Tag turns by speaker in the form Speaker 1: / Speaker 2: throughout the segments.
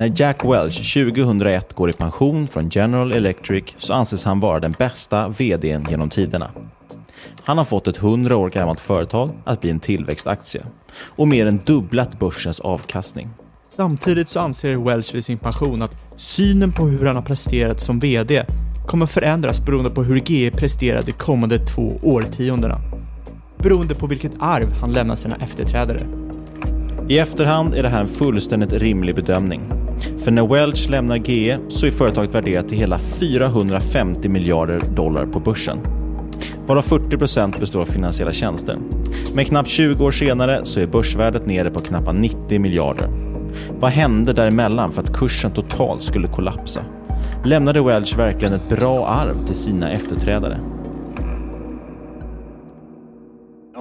Speaker 1: När Jack Welch 2001 går i pension från General Electric så anses han vara den bästa VDn genom tiderna. Han har fått ett 100 år gammalt företag att bli en tillväxtaktie och mer än dubblat börsens avkastning.
Speaker 2: Samtidigt så anser Welch vid sin pension att synen på hur han har presterat som VD kommer förändras beroende på hur GE presterar de kommande två årtiondena. Beroende på vilket arv han lämnar sina efterträdare.
Speaker 1: I efterhand är det här en fullständigt rimlig bedömning. För när Welch lämnar GE så är företaget värderat till hela 450 miljarder dollar på börsen. Varav 40 procent består av finansiella tjänster. Men knappt 20 år senare så är börsvärdet nere på knappt 90 miljarder. Vad hände däremellan för att kursen totalt skulle kollapsa? Lämnade Welch verkligen ett bra arv till sina efterträdare?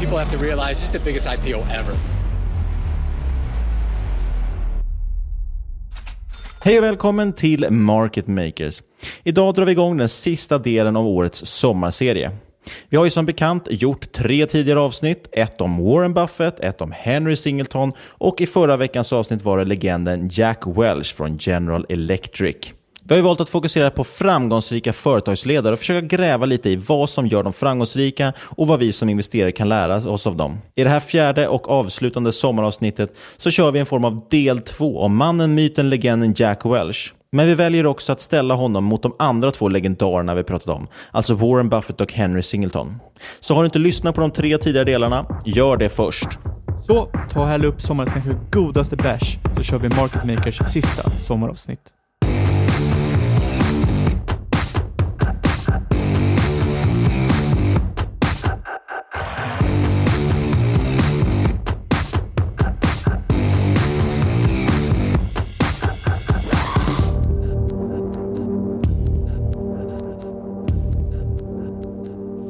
Speaker 3: People have to realize this is the biggest IPO ever.
Speaker 1: Hej och välkommen till Market Makers. Idag drar vi igång den sista delen av årets sommarserie. Vi har ju som bekant gjort tre tidigare avsnitt. Ett om Warren Buffett, ett om Henry Singleton och i förra veckans avsnitt var det legenden Jack Welch från General Electric. Vi har valt att fokusera på framgångsrika företagsledare och försöka gräva lite i vad som gör dem framgångsrika och vad vi som investerare kan lära oss av dem. I det här fjärde och avslutande sommaravsnittet så kör vi en form av del två om mannen, myten, legenden Jack Welch. Men vi väljer också att ställa honom mot de andra två legendarerna vi pratat om, alltså Warren Buffett och Henry Singleton. Så har du inte lyssnat på de tre tidigare delarna, gör det först.
Speaker 2: Så, ta och häll upp sommarens kanske godaste bärs så kör vi Market Makers sista sommaravsnitt.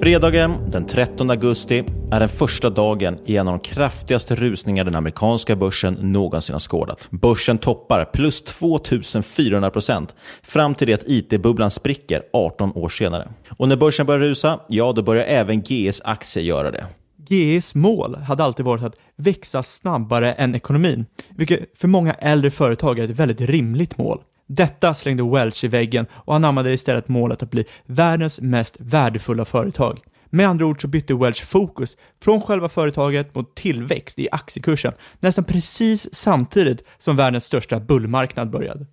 Speaker 1: Fredagen den 13 augusti är den första dagen i en av de kraftigaste rusningar den amerikanska börsen någonsin har skådat. Börsen toppar plus 2400 procent fram till det att IT-bubblan spricker 18 år senare. Och när börsen börjar rusa, ja då börjar även GEs aktier göra det.
Speaker 2: GEs mål hade alltid varit att växa snabbare än ekonomin, vilket för många äldre företag är ett väldigt rimligt mål. Detta slängde Welch i väggen och anammade istället målet att bli världens mest värdefulla företag. Med andra ord så bytte Welch fokus från själva företaget mot tillväxt i aktiekursen nästan precis samtidigt som världens största bullmarknad började.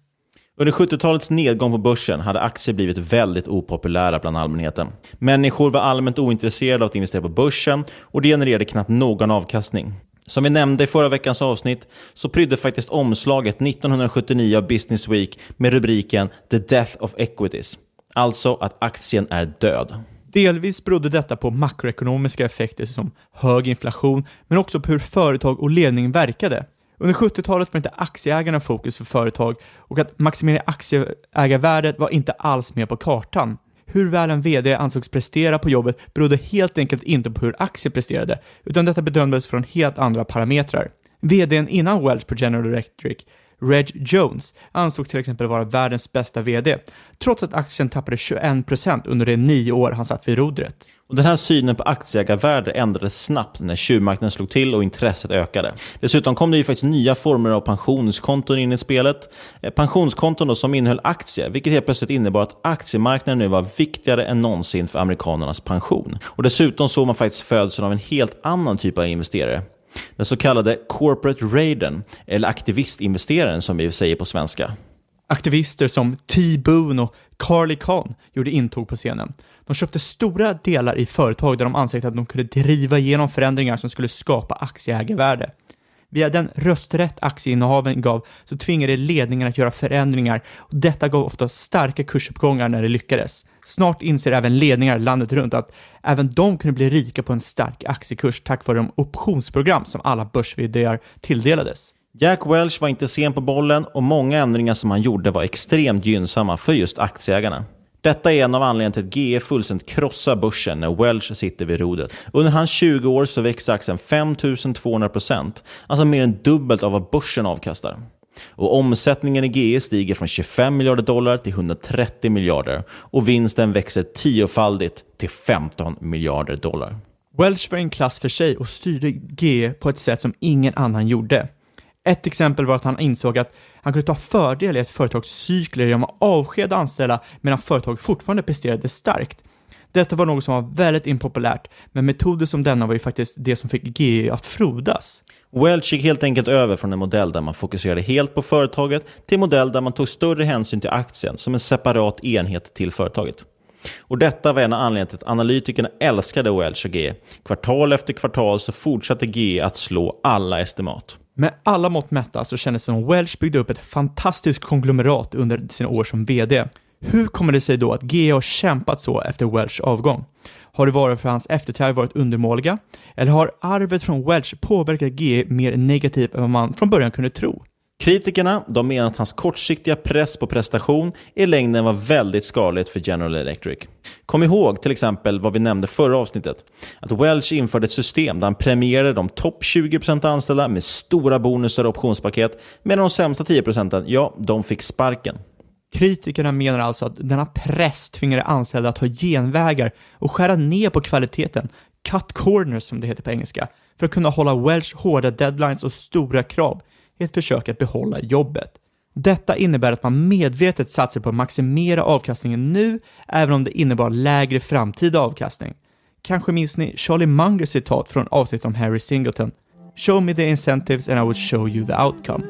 Speaker 1: Under 70-talets nedgång på börsen hade aktier blivit väldigt opopulära bland allmänheten. Människor var allmänt ointresserade av att investera på börsen och det genererade knappt någon avkastning. Som vi nämnde i förra veckans avsnitt så prydde faktiskt omslaget 1979 av Business Week med rubriken “The Death of Equities”. Alltså att aktien är död.
Speaker 2: Delvis berodde detta på makroekonomiska effekter som hög inflation, men också på hur företag och ledning verkade. Under 70-talet var inte aktieägarna fokus för företag och att maximera aktieägarvärdet var inte alls med på kartan. Hur väl en VD ansågs prestera på jobbet berodde helt enkelt inte på hur aktier presterade, utan detta bedömdes från helt andra parametrar. VDn innan Welch på General Electric, Reg Jones, ansågs till exempel vara världens bästa VD, trots att aktien tappade 21% under de nio år han satt vid rodret.
Speaker 1: Och den här synen på aktieägarvärde ändrades snabbt när tjuvmarknaden slog till och intresset ökade. Dessutom kom det ju faktiskt nya former av pensionskonton in i spelet. Eh, pensionskonton då som innehöll aktier, vilket helt plötsligt innebar att aktiemarknaden nu var viktigare än någonsin för amerikanernas pension. Och Dessutom såg man faktiskt födseln av en helt annan typ av investerare. Den så kallade corporate raiden, eller aktivistinvesteraren som vi säger på svenska.
Speaker 2: Aktivister som T. Boone och Carly Khan gjorde intåg på scenen. De köpte stora delar i företag där de ansåg att de kunde driva igenom förändringar som skulle skapa aktieägarvärde. Via den rösträtt aktieinnehaven gav så tvingade ledningen att göra förändringar och detta gav ofta starka kursuppgångar när det lyckades. Snart inser även ledningar landet runt att även de kunde bli rika på en stark aktiekurs tack vare de optionsprogram som alla börs tilldelades.
Speaker 1: Jack Welch var inte sen på bollen och många ändringar som han gjorde var extremt gynnsamma för just aktieägarna. Detta är en av anledningarna till att GE fullständigt krossar börsen när Welch sitter vid rodret. Under hans 20 år så växer aktien 5200%, alltså mer än dubbelt av vad börsen avkastar. Och Omsättningen i GE stiger från 25 miljarder dollar till 130 miljarder och vinsten växer tiofaldigt till 15 miljarder dollar.
Speaker 2: Welch var en klass för sig och styrde GE på ett sätt som ingen annan gjorde. Ett exempel var att han insåg att han kunde ta fördel i ett företags cykler genom att avskeda anställda medan företag fortfarande presterade starkt. Detta var något som var väldigt impopulärt, men metoder som denna var ju faktiskt det som fick GE att frodas.
Speaker 1: Welch gick helt enkelt över från en modell där man fokuserade helt på företaget till en modell där man tog större hänsyn till aktien som en separat enhet till företaget. Och Detta var en av anledningarna till att analytikerna älskade Welch och GE. Kvartal efter kvartal så fortsatte GE att slå alla estimat.
Speaker 2: Med alla mått mätta så kändes det som Welch byggde upp ett fantastiskt konglomerat under sina år som VD. Hur kommer det sig då att GE har kämpat så efter Welchs avgång? Har det varit för att hans efterträdare varit undermåliga? Eller har arvet från Welch påverkat GE mer negativt än vad man från början kunde tro?
Speaker 1: Kritikerna de menar att hans kortsiktiga press på prestation i längden var väldigt skadligt för General Electric. Kom ihåg till exempel vad vi nämnde förra avsnittet, att Welch införde ett system där han premierade de topp 20% anställda med stora bonusar och optionspaket, medan de sämsta 10% ja, de fick sparken.
Speaker 2: Kritikerna menar alltså att denna press tvingade anställda att ta genvägar och skära ner på kvaliteten, cut corners som det heter på engelska, för att kunna hålla Welch hårda deadlines och stora krav i ett försök att behålla jobbet. Detta innebär att man medvetet satsar på att maximera avkastningen nu, även om det innebar lägre framtida avkastning. Kanske minns ni Charlie Mungers citat från avsnittet om Harry Singleton. “Show me the incentives and I will show you the outcome”.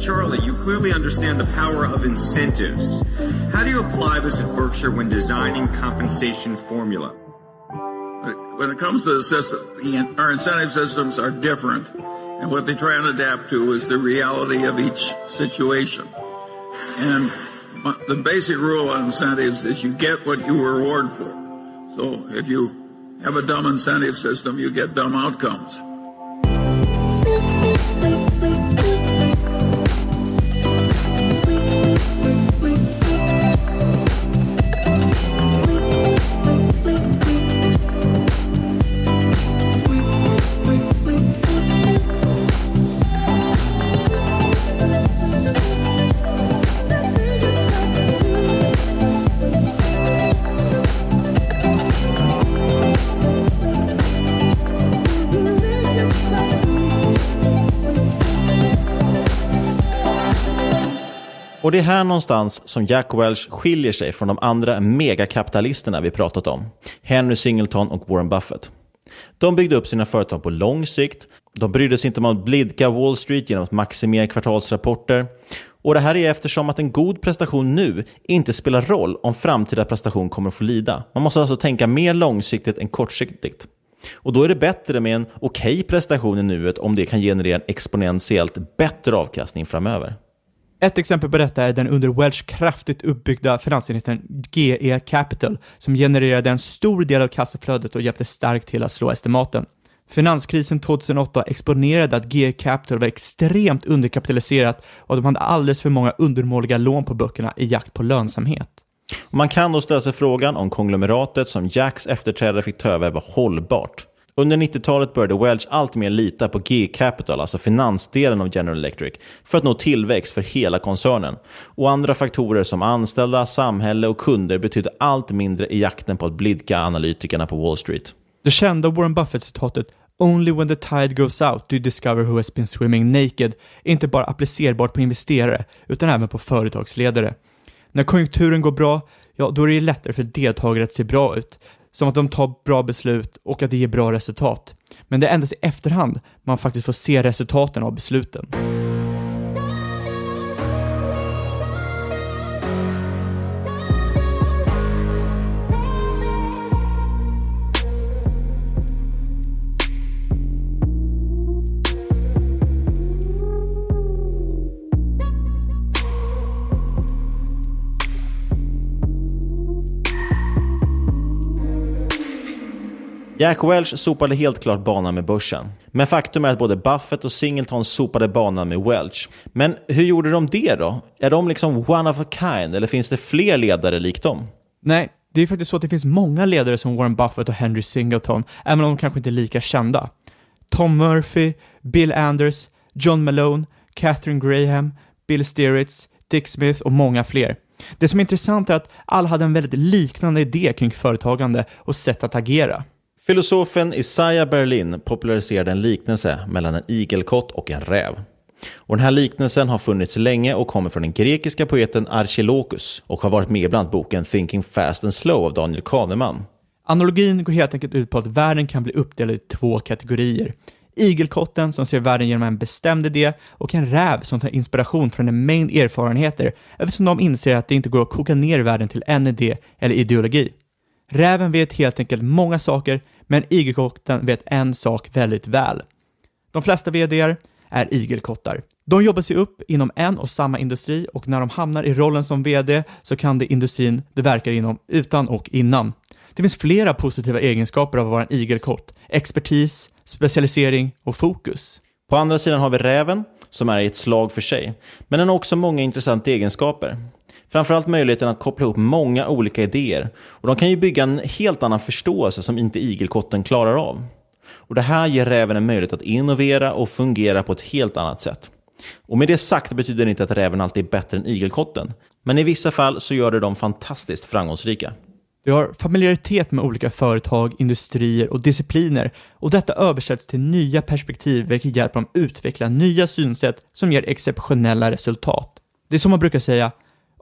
Speaker 4: Charlie, you clearly understand the power of incentives. How do you apply this at Berkshire when designing compensation formula?
Speaker 5: When it comes to the system, our incentive systems are different. And what they try and adapt to is the reality of each situation. And the basic rule on incentives is you get what you reward for. So if you have a dumb incentive system, you get dumb outcomes.
Speaker 1: Och det är här någonstans som Jack Welch skiljer sig från de andra megakapitalisterna vi pratat om. Henry Singleton och Warren Buffett. De byggde upp sina företag på lång sikt. De brydde sig inte om att blidka Wall Street genom att maximera kvartalsrapporter. Och det här är eftersom att en god prestation nu inte spelar roll om framtida prestation kommer att få lida. Man måste alltså tänka mer långsiktigt än kortsiktigt. Och då är det bättre med en okej okay prestation i nuet om det kan generera en exponentiellt bättre avkastning framöver.
Speaker 2: Ett exempel på detta är den under Welch kraftigt uppbyggda finansenheten GE Capital, som genererade en stor del av kassaflödet och hjälpte starkt till att slå estimaten. Finanskrisen 2008 exponerade att GE Capital var extremt underkapitaliserat och att de hade alldeles för många undermåliga lån på böckerna i jakt på lönsamhet.
Speaker 1: Man kan då ställa sig frågan om konglomeratet som Jacks efterträdare fick ta över var hållbart. Under 90-talet började Welch alltmer lita på G Capital, alltså finansdelen av General Electric, för att nå tillväxt för hela koncernen. Och andra faktorer som anställda, samhälle och kunder betydde allt mindre i jakten på att blidka analytikerna på Wall Street.
Speaker 2: Det kända Warren Buffett-citatet “Only when the tide goes out do you discover who has been swimming naked” är inte bara applicerbart på investerare, utan även på företagsledare. När konjunkturen går bra, ja då är det lättare för deltagare att se bra ut, som att de tar bra beslut och att det ger bra resultat. Men det är endast i efterhand man faktiskt får se resultaten av besluten.
Speaker 1: Jack Welch sopade helt klart banan med börsen. Men faktum är att både Buffett och Singleton sopade banan med Welch. Men hur gjorde de det då? Är de liksom one of a kind eller finns det fler ledare likt dem?
Speaker 2: Nej, det är faktiskt så att det finns många ledare som Warren Buffett och Henry Singleton, även om de kanske inte är lika kända. Tom Murphy, Bill Anders, John Malone, Catherine Graham, Bill Stiritz, Dick Smith och många fler. Det som är intressant är att alla hade en väldigt liknande idé kring företagande och sätt att agera.
Speaker 1: Filosofen Isaiah Berlin populariserade en liknelse mellan en igelkott och en räv. Och den här liknelsen har funnits länge och kommer från den grekiska poeten Archilochus och har varit med bland boken Thinking Fast and Slow av Daniel Kahneman.
Speaker 2: Analogin går helt enkelt ut på att världen kan bli uppdelad i två kategorier. Igelkotten som ser världen genom en bestämd idé och en räv som tar inspiration från en mängd erfarenheter eftersom de inser att det inte går att koka ner världen till en idé eller ideologi. Räven vet helt enkelt många saker, men igelkotten vet en sak väldigt väl. De flesta VDer är igelkottar. De jobbar sig upp inom en och samma industri och när de hamnar i rollen som VD så kan det industrin de verkar inom utan och innan. Det finns flera positiva egenskaper av att vara en igelkott. Expertis, specialisering och fokus.
Speaker 1: På andra sidan har vi räven, som är i ett slag för sig. Men den har också många intressanta egenskaper. Framförallt möjligheten att koppla ihop många olika idéer. Och De kan ju bygga en helt annan förståelse som inte igelkotten klarar av. Och Det här ger räven en möjlighet att innovera och fungera på ett helt annat sätt. Och Med det sagt betyder det inte att räven alltid är bättre än igelkotten. Men i vissa fall så gör det dem fantastiskt framgångsrika.
Speaker 2: Vi har familiaritet med olika företag, industrier och discipliner och detta översätts till nya perspektiv vilket hjälper dem utveckla nya synsätt som ger exceptionella resultat. Det är som man brukar säga,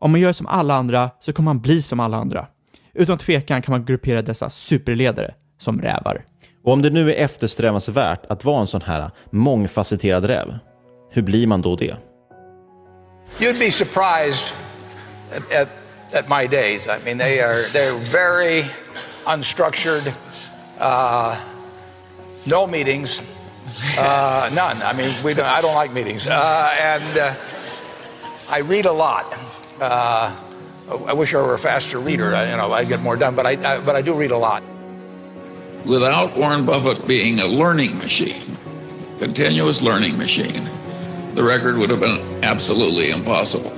Speaker 2: om man gör som alla andra så kommer man bli som alla andra. Utan tvekan kan man gruppera dessa superledare som rävar.
Speaker 1: Och om det nu är eftersträvansvärt att vara en sån här mångfacetterad räv, hur blir man då det?
Speaker 6: You'd be surprised at, at, at my days. I mean, they are they're very unstructured. Uh, no meetings, uh, none. I mean, we don't, I don't like meetings, uh, and uh, I read a lot. Uh, I wish I were a faster reader. I, you know, I'd get more done, but I, I but I do read a lot.
Speaker 5: Without Warren Buffett being a learning machine, continuous learning machine, the record would have been absolutely impossible.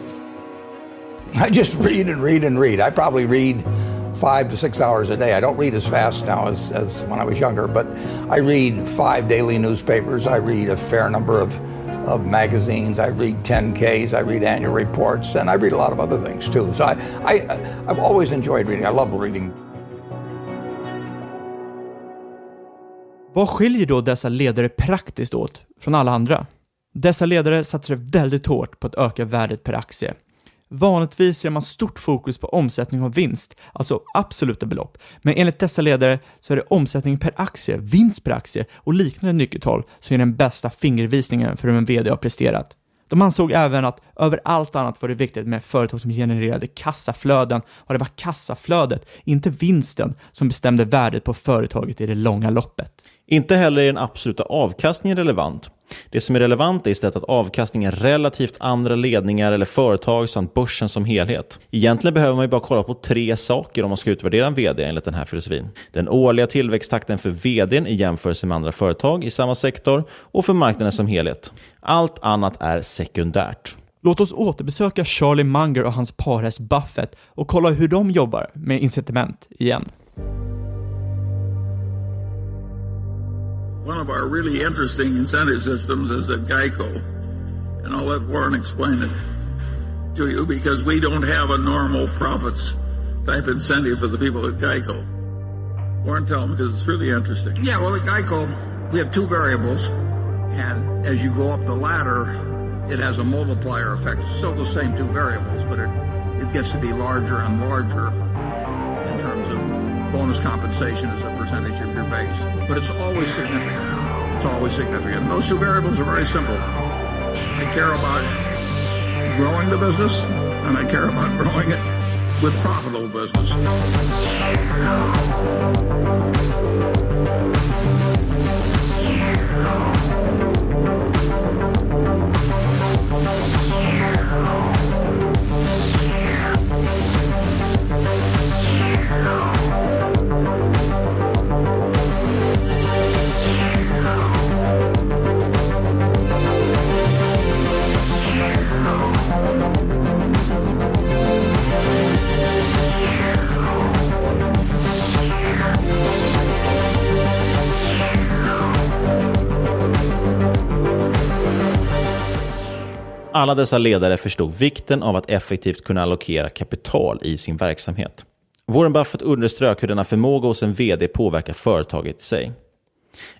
Speaker 6: I just read and read and read. I probably read five to six hours a day. I don't read as fast now as, as when I was younger, but I read five daily newspapers. I read a fair number of of magazines. I read 10Ks, I read annual reports, and I read a lot of other things too. So I, I, I've always enjoyed reading. I love reading.
Speaker 2: Vad skiljer då dessa ledare praktiskt åt från alla andra? Dessa ledare satsade väldigt hårt på att öka värdet per aktie. Vanligtvis ser man stort fokus på omsättning och vinst, alltså absoluta belopp. Men enligt dessa ledare så är det omsättning per aktie, vinst per aktie och liknande nyckeltal som ger den bästa fingervisningen för hur en VD har presterat. De ansåg även att över allt annat var det viktigt med företag som genererade kassaflöden och det var kassaflödet, inte vinsten, som bestämde värdet på företaget i det långa loppet.
Speaker 1: Inte heller är den absoluta avkastningen relevant. Det som är relevant är istället att avkastningen relativt andra ledningar eller företag samt börsen som helhet. Egentligen behöver man ju bara kolla på tre saker om man ska utvärdera en VD enligt den här filosofin. Den årliga tillväxttakten för VDn i jämförelse med andra företag i samma sektor och för marknaden som helhet. Allt annat är sekundärt.
Speaker 2: Låt oss återbesöka Charlie Munger och hans parhäst Buffett och kolla hur de jobbar med incitament igen.
Speaker 5: One of our really interesting incentive systems is at Geico. And I'll let Warren explain it to you because we don't have a normal profits type incentive for the people at Geico. Warren, tell them because it's really interesting.
Speaker 7: Yeah, well, at Geico, we have two variables. And as you go up the ladder, it has a multiplier effect. It's still the same two variables, but it, it gets to be larger and larger in terms of bonus compensation as a percentage of your base. But it's always significant. It's always significant. And those two variables are very simple. I care about growing the business, and I care about growing it with profitable business.
Speaker 1: Alla dessa ledare förstod vikten av att effektivt kunna allokera kapital i sin verksamhet. Warren Buffett underströk hur denna förmåga hos en VD påverkar företaget i sig.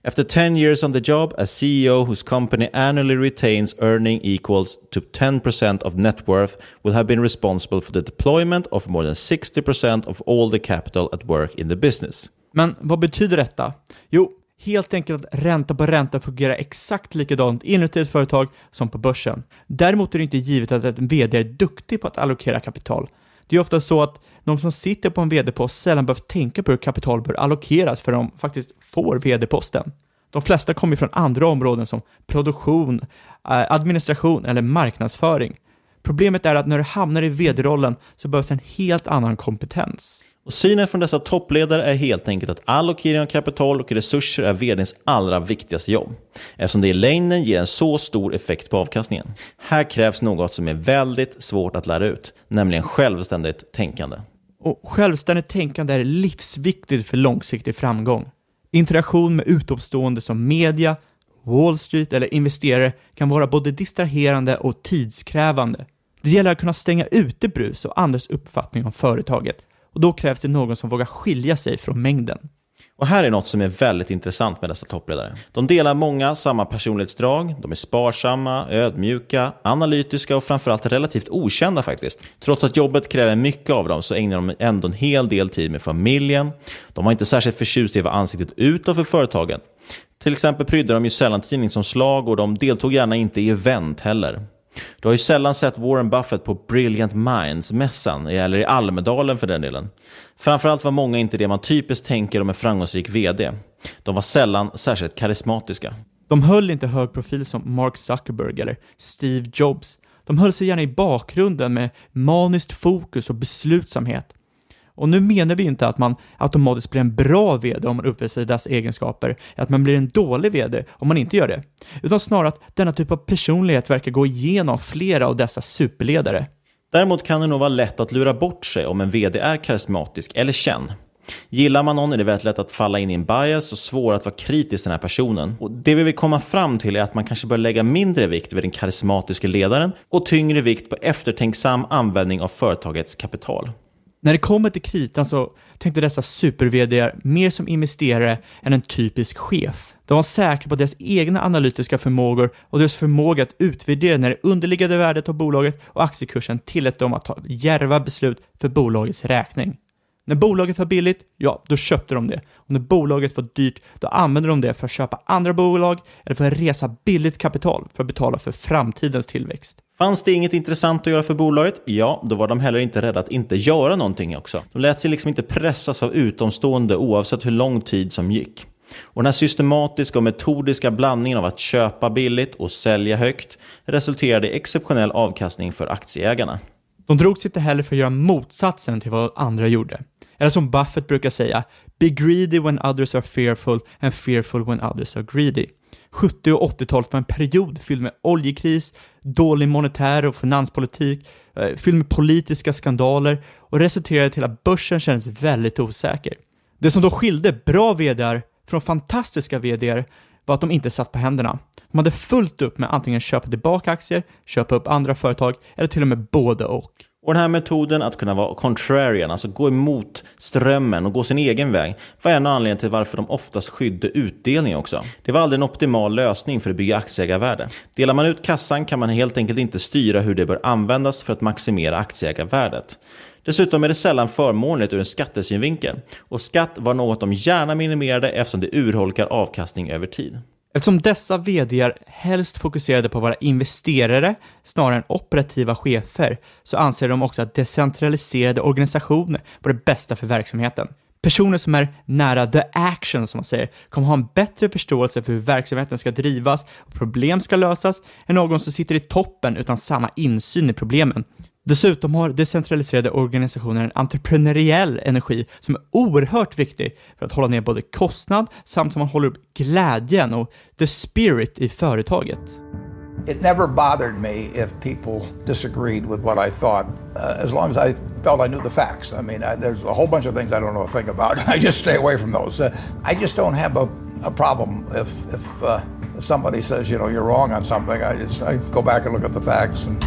Speaker 1: After 10 years on the job, a CEO whose company annually retains earning equals to 10% of net worth will have been responsible for the deployment of more than 60% of all the capital at work in the business.
Speaker 2: Men vad betyder detta? Jo, helt enkelt att ränta på ränta fungerar exakt likadant inuti ett företag som på börsen. Däremot är det inte givet att en VD är duktig på att allokera kapital. Det är ofta så att de som sitter på en VD-post sällan behöver tänka på hur kapital bör allokeras för de faktiskt får VD-posten. De flesta kommer från andra områden som produktion, eh, administration eller marknadsföring. Problemet är att när du hamnar i VD-rollen så behövs en helt annan kompetens.
Speaker 1: Och synen från dessa toppledare är helt enkelt att allokering av kapital och resurser är vdns allra viktigaste jobb, eftersom det i längden ger en så stor effekt på avkastningen. Här krävs något som är väldigt svårt att lära ut, nämligen självständigt tänkande.
Speaker 2: Och självständigt tänkande är livsviktigt för långsiktig framgång. Interaktion med utomstående som media, Wall Street eller investerare kan vara både distraherande och tidskrävande. Det gäller att kunna stänga ute brus och andras uppfattning om företaget och då krävs det någon som vågar skilja sig från mängden.
Speaker 1: Och här är något som är väldigt intressant med dessa toppledare. De delar många samma personlighetsdrag, de är sparsamma, ödmjuka, analytiska och framförallt relativt okända faktiskt. Trots att jobbet kräver mycket av dem så ägnar de ändå en hel del tid med familjen. De var inte särskilt förtjusta i vad ansiktet utåt för företagen. Till exempel prydde de ju sällan tidningsomslag och de deltog gärna inte i event heller. Du har ju sällan sett Warren Buffett på Brilliant Minds-mässan, eller i Almedalen för den delen. Framförallt var många inte det man typiskt tänker om en framgångsrik VD. De var sällan särskilt karismatiska.
Speaker 2: De höll inte hög profil som Mark Zuckerberg eller Steve Jobs. De höll sig gärna i bakgrunden med maniskt fokus och beslutsamhet. Och nu menar vi inte att man automatiskt blir en bra VD om man uppvisar deras egenskaper, att man blir en dålig VD om man inte gör det, utan snarare att denna typ av personlighet verkar gå igenom flera av dessa superledare.
Speaker 1: Däremot kan det nog vara lätt att lura bort sig om en VD är karismatisk eller känd. Gillar man någon är det väldigt lätt att falla in i en bias och svårt att vara kritisk till den här personen. Och det vi vill komma fram till är att man kanske bör lägga mindre vikt vid den karismatiska ledaren och tyngre vikt på eftertänksam användning av företagets kapital.
Speaker 2: När det kommer till kritan så tänkte dessa super mer som investerare än en typisk chef. De var säkra på deras egna analytiska förmågor och deras förmåga att utvärdera när det underliggande värdet av bolaget och aktiekursen tillät dem att ta djärva beslut för bolagets räkning. När bolaget var billigt, ja, då köpte de det. Och när bolaget var dyrt, då använde de det för att köpa andra bolag eller för att resa billigt kapital för att betala för framtidens tillväxt.
Speaker 1: Fanns det inget intressant att göra för bolaget? Ja, då var de heller inte rädda att inte göra någonting också. De lät sig liksom inte pressas av utomstående oavsett hur lång tid som gick. Och den här systematiska och metodiska blandningen av att köpa billigt och sälja högt resulterade i exceptionell avkastning för aktieägarna.
Speaker 2: De drog sig inte heller för att göra motsatsen till vad andra gjorde. Eller som Buffett brukar säga, “Be greedy when others are fearful and fearful when others are greedy”. 70 och 80-talet var en period fylld med oljekris, dålig monetär och finanspolitik, eh, fylld med politiska skandaler och resulterade till att börsen kändes väldigt osäker. Det som då skilde bra VDR från fantastiska VDR var att de inte satt på händerna. De hade fullt upp med antingen köpa tillbaka aktier, köpa upp andra företag eller till och med både och.
Speaker 1: Och den här metoden att kunna vara contrarian, alltså gå emot strömmen och gå sin egen väg, var en av anledningarna till varför de oftast skydde utdelning också. Det var aldrig en optimal lösning för att bygga aktieägarvärde. Delar man ut kassan kan man helt enkelt inte styra hur det bör användas för att maximera aktieägarvärdet. Dessutom är det sällan förmånligt ur en skattesynvinkel och skatt var något de gärna minimerade eftersom det urholkar avkastning över tid.
Speaker 2: Eftersom dessa VDR helst fokuserade på att vara investerare snarare än operativa chefer så anser de också att decentraliserade organisationer var det bästa för verksamheten. Personer som är nära the action, som man säger, kommer ha en bättre förståelse för hur verksamheten ska drivas och problem ska lösas än någon som sitter i toppen utan samma insyn i problemen. Dessutom har decentraliserade organisationer en entreprenöriell energi som är oerhört viktig för att hålla ner både kostnad samt som man håller upp glädjen och the spirit i företaget.
Speaker 7: It never bothered me if people disagreed with what I thought, uh, as long as I felt I knew the facts. I mean, I, there's a whole bunch of things I don't know a thing about. I just stay away from those. Uh, I just don't have a, a problem if if, uh, if somebody says you know you're wrong on something. I just I go back and look at the facts. And...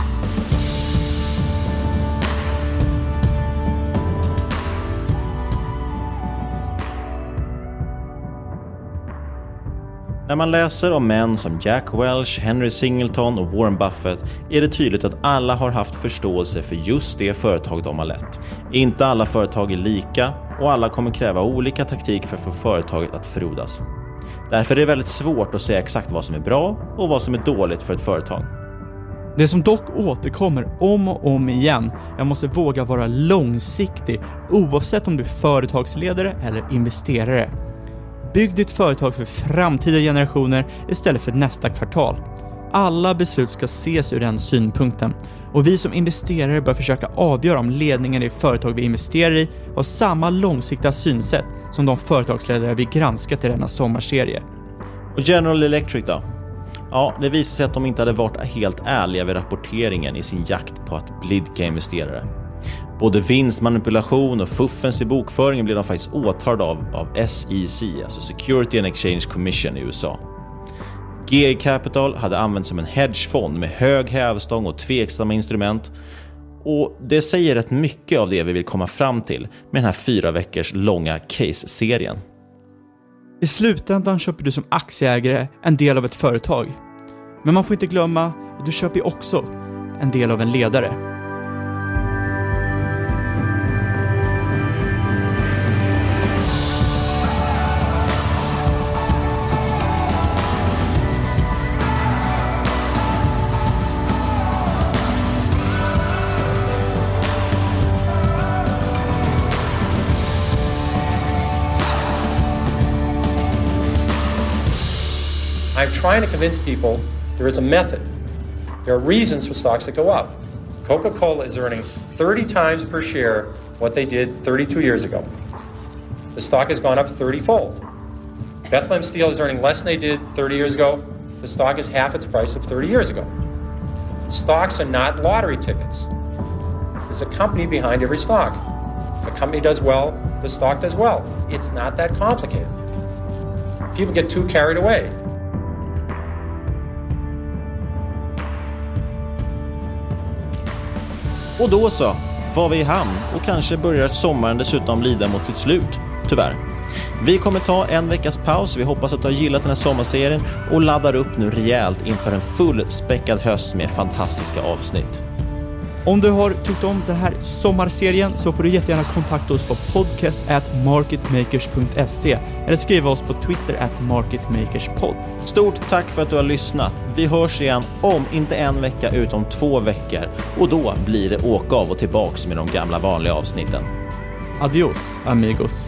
Speaker 1: När man läser om män som Jack Welch, Henry Singleton och Warren Buffett är det tydligt att alla har haft förståelse för just det företag de har lett. Inte alla företag är lika och alla kommer kräva olika taktik för att få företaget att frodas. Därför är det väldigt svårt att säga exakt vad som är bra och vad som är dåligt för ett företag.
Speaker 2: Det som dock återkommer om och om igen är att måste våga vara långsiktig oavsett om du är företagsledare eller investerare. Bygg ditt företag för framtida generationer istället för nästa kvartal. Alla beslut ska ses ur den synpunkten och vi som investerare bör försöka avgöra om ledningen i företag vi investerar i har samma långsiktiga synsätt som de företagsledare vi granskat i denna sommarserie.
Speaker 1: Och General Electric då? Ja, det visade sig att de inte hade varit helt ärliga vid rapporteringen i sin jakt på att blidka investerare. Både vinstmanipulation och fuffens i bokföringen blev de faktiskt åtalade av, av SEC, alltså Security and Exchange Commission i USA. GE Capital hade använts som en hedgefond med hög hävstång och tveksamma instrument. Och Det säger rätt mycket av det vi vill komma fram till med den här fyra veckors långa case-serien.
Speaker 2: I slutändan köper du som aktieägare en del av ett företag. Men man får inte glömma att du köper också en del av en ledare.
Speaker 3: Trying to convince people there is a method
Speaker 8: There are reasons for stocks that go up. Coca Cola is earning 30 times per share what they did 32 years ago. The stock has gone up 30 fold. Bethlehem Steel is earning less than they did 30 years ago. The stock is half its price of 30 years ago. Stocks are not lottery tickets. There's a company behind every stock. If a company does well, the stock does well. It's not that complicated. People get too carried away.
Speaker 1: Och då så, var vi i hamn och kanske börjar sommaren dessutom lida mot sitt slut, tyvärr. Vi kommer ta en veckas paus. Vi hoppas att du har gillat den här sommarserien och laddar upp nu rejält inför en fullspäckad höst med fantastiska avsnitt.
Speaker 2: Om du har tyckt om den här sommarserien så får du jättegärna kontakta oss på podcast at marketmakers.se eller skriva oss på Twitter at marketmakerspod.
Speaker 1: Stort tack för att du har lyssnat. Vi hörs igen om inte en vecka utom två veckor och då blir det åka av och tillbaks med de gamla vanliga avsnitten.
Speaker 2: Adios, amigos.